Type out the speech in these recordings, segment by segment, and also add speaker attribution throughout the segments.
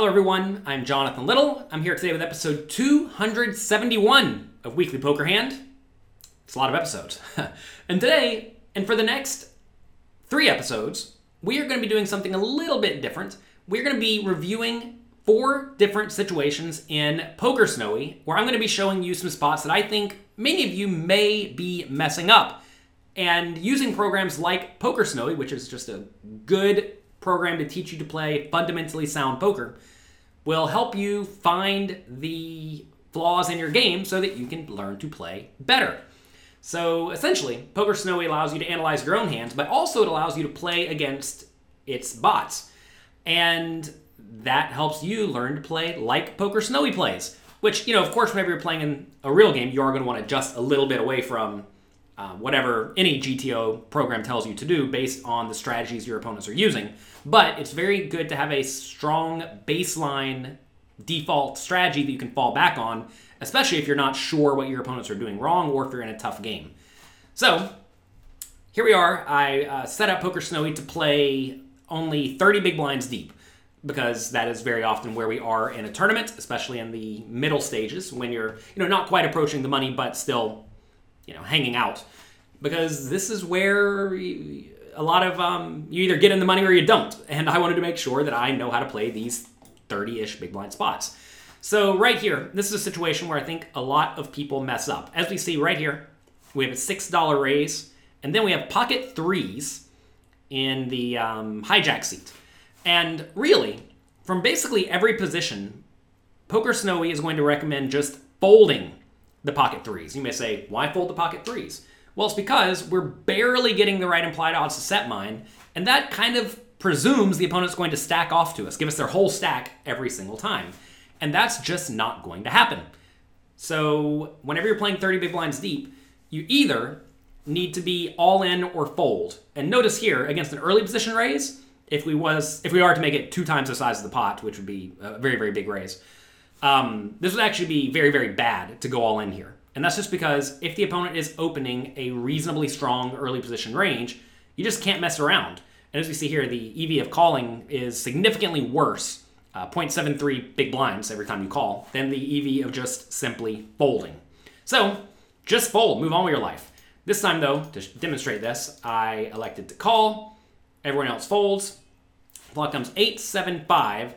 Speaker 1: Hello, everyone. I'm Jonathan Little. I'm here today with episode 271 of Weekly Poker Hand. It's a lot of episodes. and today, and for the next three episodes, we are going to be doing something a little bit different. We're going to be reviewing four different situations in PokerSnowie, where I'm going to be showing you some spots that I think many of you may be messing up. And using programs like PokerSnowie, which is just a good program to teach you to play fundamentally sound poker, will help you find the flaws in your game so that you can learn to play better. So essentially, PokerSnowie allows you to analyze your own hands, but also it allows you to play against its bots. And that helps you learn to play like PokerSnowie plays. Which, you know, of course, whenever you're playing in a real game, you are going to want to adjust a little bit away from uh, whatever any GTO program tells you to do based on the strategies your opponents are using. But it's very good to have a strong baseline default strategy that you can fall back on, especially if you're not sure what your opponents are doing wrong or if you're in a tough game. So, here we are. I uh, set up PokerSnowie to play only 30 big blinds deep because that is very often where we are in a tournament, especially in the middle stages when you're, you know, not quite approaching the money but still, you know, hanging out. Because this is where a lot of um, you either get in the money or you don't, and I wanted to make sure that I know how to play these 30-ish big blind spots. So right here, this is a situation where I think a lot of people mess up. As we see right here, we have a six dollar raise, and then we have pocket threes in the um, hijack seat. And really, from basically every position, PokerSnowie is going to recommend just folding the pocket threes. You may say, why fold the pocket threes? Well, it's because we're barely getting the right implied odds to set mine, and that kind of presumes the opponent's going to stack off to us, give us their whole stack every single time. And that's just not going to happen. So, whenever you're playing 30 big blinds deep, you either need to be all in or fold. And notice here, against an early position raise, if we was if we are to make it two times the size of the pot, which would be a very very big raise, um, this would actually be very very bad to go all in here. And that's just because if the opponent is opening a reasonably strong early position range, you just can't mess around. And as we see here, the EV of calling is significantly worse, uh, 0.73 big blinds every time you call, than the EV of just simply folding. So just fold, move on with your life. This time, though, to demonstrate this, I elected to call. Everyone else folds. Flop comes 8, 7, 5,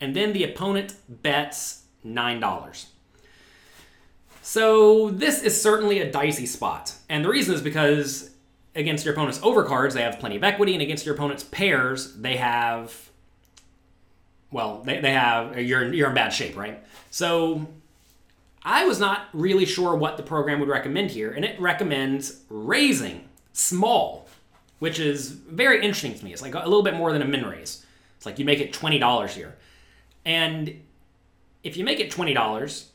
Speaker 1: and then the opponent bets $9. So this is certainly a dicey spot. And the reason is because against your opponent's overcards, they have plenty of equity, and against your opponent's pairs, they have well, they, they have you're you're in bad shape, right? So I was not really sure what the program would recommend here, and it recommends raising small, which is very interesting to me. It's like a little bit more than a min raise. It's like you make it twenty dollars here, and if you make it twenty dollars,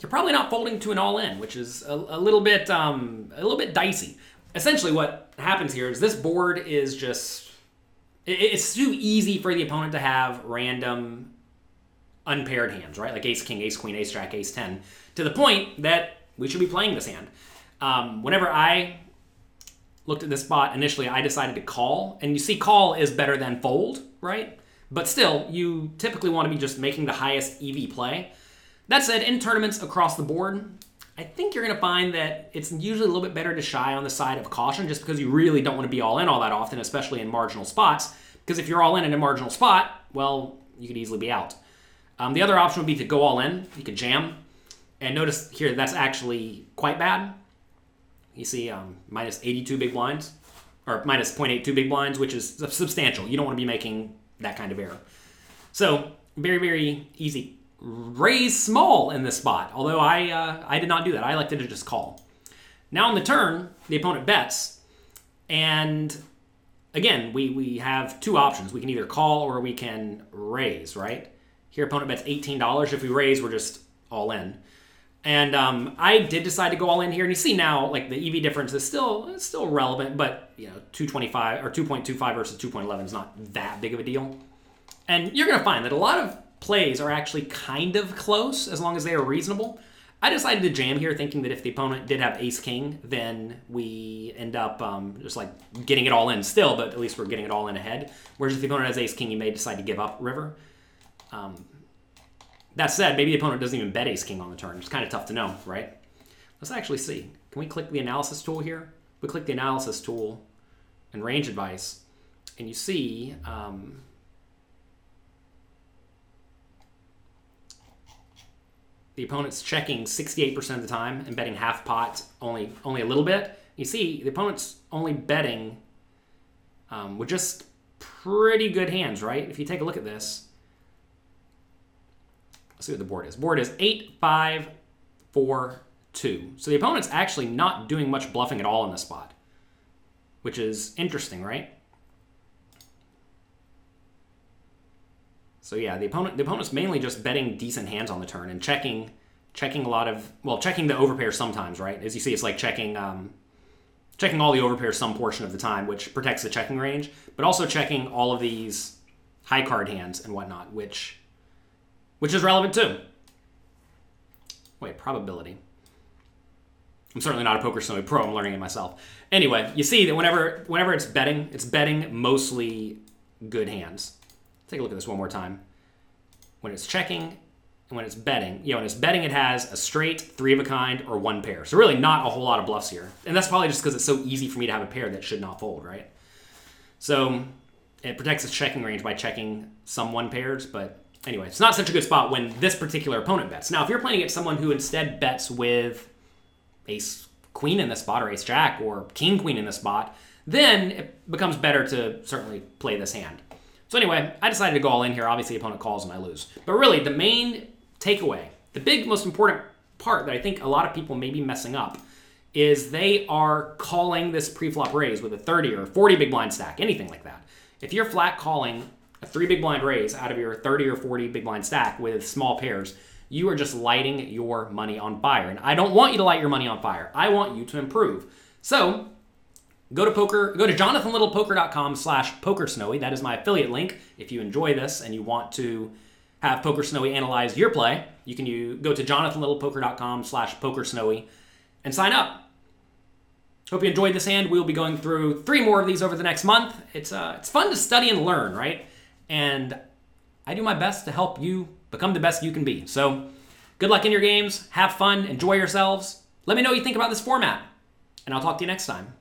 Speaker 1: you're probably not folding to an all in, which is a, a little bit um, a little bit dicey. Essentially, what happens here is this board is just it, it's too easy for the opponent to have random unpaired hands, right? Like ace king, ace queen, ace jack, ace ten, to the point that we should be playing this hand. Um, whenever I looked at this spot initially, I decided to call, and you see, call is better than fold, right? But still, you typically want to be just making the highest EV play. That said, in tournaments across the board, I think you're going to find that it's usually a little bit better to shy on the side of caution just because you really don't want to be all in all that often, especially in marginal spots. Because if you're all in in a marginal spot, well, you could easily be out. Um, the other option would be to go all in. You could jam. And notice here that's actually quite bad. You see um, minus 82 big blinds, or minus 0.82 big blinds, which is substantial. You don't want to be making that kind of error. So, very, very easy raise small in this spot, although I, uh, I did not do that. I elected to just call. Now on the turn, the opponent bets, and again, we, we have two options. We can either call or we can raise, right? Here, opponent bets $18. If we raise, we're just all in. And um, I did decide to go all in here, and you see now, like the EV difference is still still relevant, but you know, 225 or 2.25 versus 2.11 is not that big of a deal. And you're gonna find that a lot of plays are actually kind of close as long as they are reasonable. I decided to jam here, thinking that if the opponent did have ace king, then we end up um, just like getting it all in still, but at least we're getting it all in ahead. Whereas if the opponent has ace king, you may decide to give up river. Um, that said, maybe the opponent doesn't even bet ace king on the turn. It's kind of tough to know, right? Let's actually see. Can we click the analysis tool here? We click the analysis tool and range advice, and you see um, the opponent's checking 68% of the time and betting half pot only only a little bit. You see the opponent's only betting um, with just pretty good hands, right? If you take a look at this, see what the board is. Board is eight, five, four, two. So the opponent's actually not doing much bluffing at all in this spot, which is interesting, right? So yeah, the opponent the opponent's mainly just betting decent hands on the turn and checking checking a lot of well checking the overpair sometimes, right? As you see, it's like checking um, checking all the overpairs some portion of the time, which protects the checking range, but also checking all of these high card hands and whatnot, which which is relevant too. Wait, probability. I'm certainly not a PokerSnowie pro. I'm learning it myself. Anyway, you see that whenever whenever it's betting, it's betting mostly good hands. Take a look at this one more time. When it's checking and when it's betting, you know, when it's betting, it has a straight, three of a kind, or one pair. So really not a whole lot of bluffs here. And that's probably just because it's so easy for me to have a pair that should not fold, right? So it protects its checking range by checking some one pairs, but anyway, it's not such a good spot when this particular opponent bets. Now, if you're playing against someone who instead bets with ace queen in this spot, or ace jack, or king queen in this spot, then it becomes better to certainly play this hand. So anyway, I decided to go all in here. Obviously, opponent calls and I lose. But really, the main takeaway, the big, most important part that I think a lot of people may be messing up is they are calling this pre-flop raise with a 30 or 40 big blind stack, anything like that. If you're flat calling three big blind raise out of your 30 or 40 big blind stack with small pairs, you are just lighting your money on fire. And I don't want you to light your money on fire. I want you to improve. So Go to poker, go to jonathanlittlepoker.com slash pokersnowie. That is my affiliate link. If you enjoy this and you want to have PokerSnowie analyze your play, you can you go to jonathanlittlepoker.com slash pokersnowie and sign up. Hope you enjoyed this hand. We'll be going through three more of these over the next month. It's uh, it's fun to study and learn, right? And I do my best to help you become the best you can be. So, good luck in your games. Have fun. Enjoy yourselves. Let me know what you think about this format, and I'll talk to you next time.